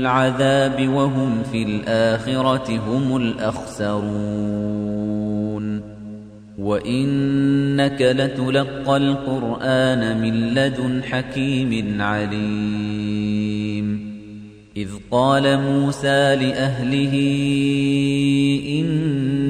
العذاب وهم في الآخرة هم الأخسرون. وإنك لتلقى القرآن من لدن حكيم عليم. إذ قال موسى لأهله إني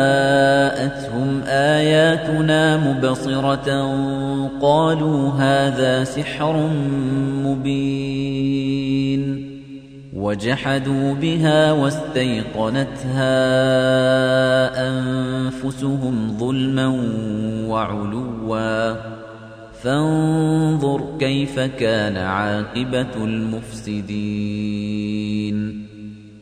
آياتنا مبصرة قالوا هذا سحر مبين وجحدوا بها واستيقنتها أنفسهم ظلما وعلوا فانظر كيف كان عاقبة المفسدين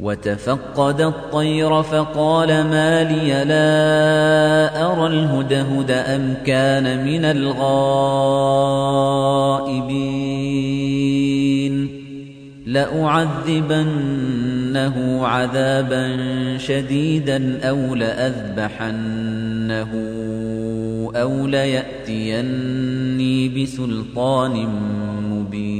وتفقد الطير فقال ما لي لا أرى الهدهد أم كان من الغائبين لأعذبنه عذابا شديدا أو لأذبحنه أو ليأتيني بسلطان مبين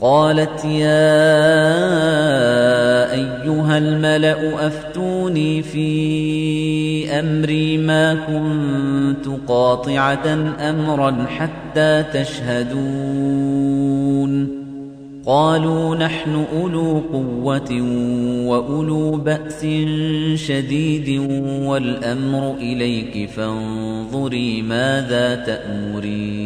قالت يا أيها الملأ أفتوني في أمري ما كنت قاطعة أمرا حتى تشهدون. قالوا نحن أولو قوة وأولو بأس شديد والأمر إليك فانظري ماذا تأمرين.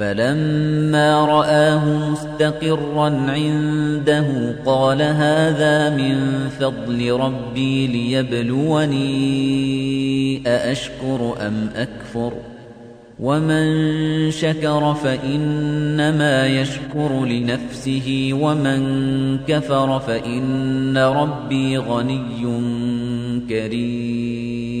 فَلَمَّا رَآهُ مُسْتَقِرًّا عِندَهُ قَالَ هَذَا مِن فَضْلِ رَبِّي لِيَبْلُوَنِي أَأَشْكُرُ أَمْ أَكْفُرُ وَمَن شَكَرَ فَإِنَّمَا يَشْكُرُ لِنَفْسِهِ وَمَن كَفَرَ فَإِنَّ رَبِّي غَنِيٌّ كَرِيمٌ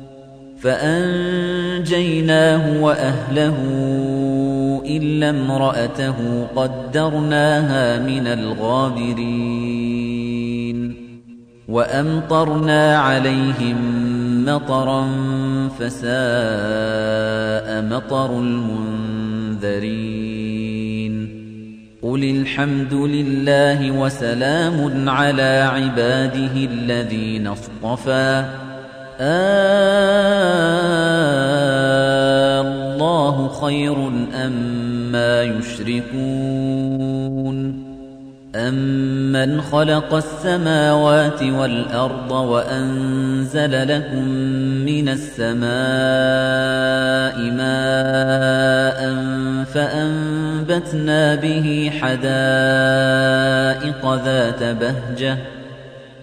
فأنجيناه وأهله إلا امرأته قدرناها من الغابرين وأمطرنا عليهم مطرا فساء مطر المنذرين قل الحمد لله وسلام على عباده الذين اصطفى الله خير أما يشركون أم أَمَّنْ خَلَقَ السَّمَاوَاتِ وَالْأَرْضَ وَأَنزَلَ لَكُم مِّنَ السَّمَاءِ مَاءً فَأَنبَتْنَا بِهِ حَدَائِقَ ذَاتَ بَهْجَةٍ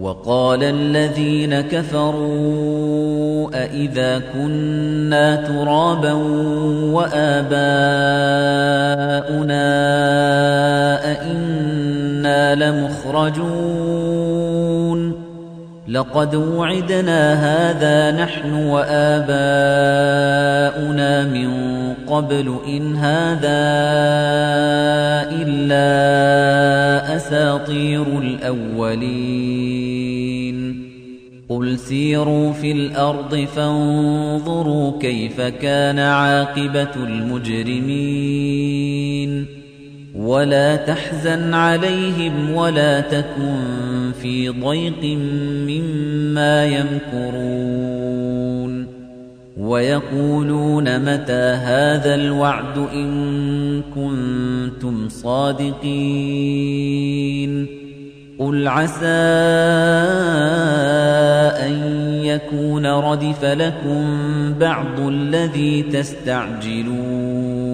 وَقَالَ الَّذِينَ كَفَرُوا أَإِذَا كُنَّا تُرَابًا وَآبَاؤُنَا أَإِنَّا لَمُخْرَجُونَ لَقَدْ وُعِدْنَا هَذَا نَحْنُ وَآبَاؤُنَا مِن قَبْلُ إِنْ هَذَا إِلَّا أَسَاطِيرُ الْأَوَّلِينَ. قُلْ سِيرُوا فِي الْأَرْضِ فَانظُرُوا كَيْفَ كَانَ عَاقِبَةُ الْمُجْرِمِينَ. وَلَا تَحْزَنْ عَلَيْهِمْ وَلَا تَكُن فِي ضَيْقٍ مِّمَّا يَمْكُرُونَ. وَيَقُولُونَ مَتَىٰ هَٰذَا الْوَعْدُ إِن كُنتُمْ صَادِقِينَ قُلْ عَسَىٰ أَن يَكُونَ رَدِفَ لَكُم بَعْضُ الَّذِي تَسْتَعْجِلُونَ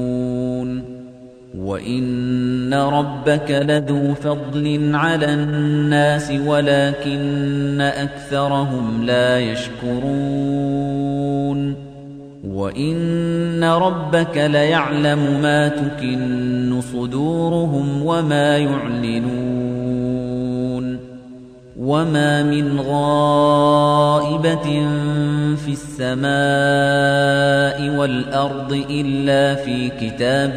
وَإِنَّ رَبَّكَ لَذُو فَضْلٍ عَلَى النَّاسِ وَلَكِنَّ أَكْثَرَهُمْ لَا يَشْكُرُونَ وَإِنَّ رَبَّكَ لَيَعْلَمُ مَا تُكِنُّ صُدُورُهُمْ وَمَا يُعْلِنُونَ وَمَا مِنْ غَائِبَةٍ فِي السَّمَاءِ وَالْأَرْضِ إِلَّا فِي كِتَابٍ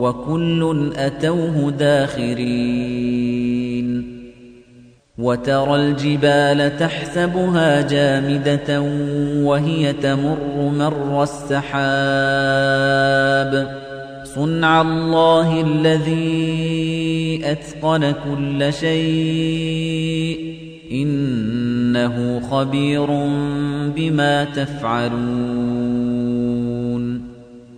وكل أتوه داخرين وترى الجبال تحسبها جامدة وهي تمر مر السحاب صنع الله الذي أتقن كل شيء إنه خبير بما تفعلون